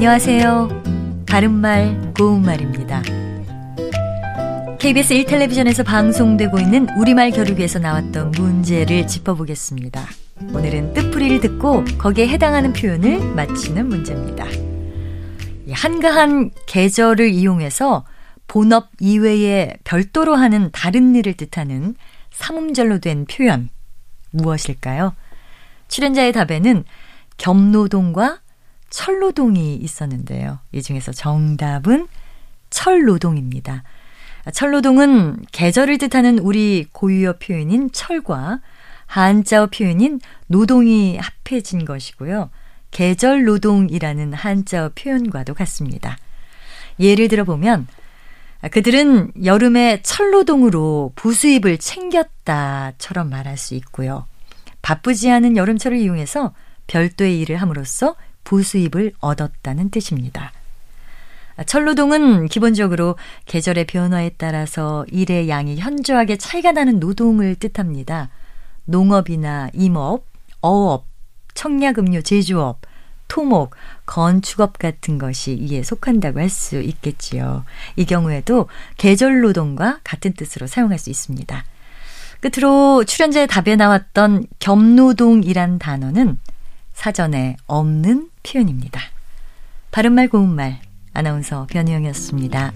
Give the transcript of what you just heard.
안녕하세요. 바른말, 고운말입니다. KBS 1텔레비전에서 방송되고 있는 우리말 겨루기에서 나왔던 문제를 짚어보겠습니다. 오늘은 뜻풀이를 듣고 거기에 해당하는 표현을 맞히는 문제입니다. 한가한 계절을 이용해서 본업 이외에 별도로 하는 다른 일을 뜻하는 삼음절로 된 표현 무엇일까요? 출연자의 답에는 겸노동과 철노동이 있었는데요. 이 중에서 정답은 철노동입니다. 철노동은 계절을 뜻하는 우리 고유어 표현인 철과 한자어 표현인 노동이 합해진 것이고요. 계절 노동이라는 한자어 표현과도 같습니다. 예를 들어 보면 그들은 여름에 철노동으로 부수입을 챙겼다처럼 말할 수 있고요. 바쁘지 않은 여름철을 이용해서 별도의 일을 함으로써 부수입을 얻었다는 뜻입니다. 철노동은 기본적으로 계절의 변화에 따라서 일의 양이 현저하게 차이가 나는 노동을 뜻합니다. 농업이나 임업, 어업, 청약음료 제조업, 토목, 건축업 같은 것이 이에 속한다고 할 수 있겠지요. 이 경우에도 계절 노동과 같은 뜻으로 사용할 수 있습니다. 끝으로 출연자의 답에 나왔던 겸노동이란 단어는 사전에 없는 표현입니다. 바른말 고운말 아나운서 변희영이었습니다.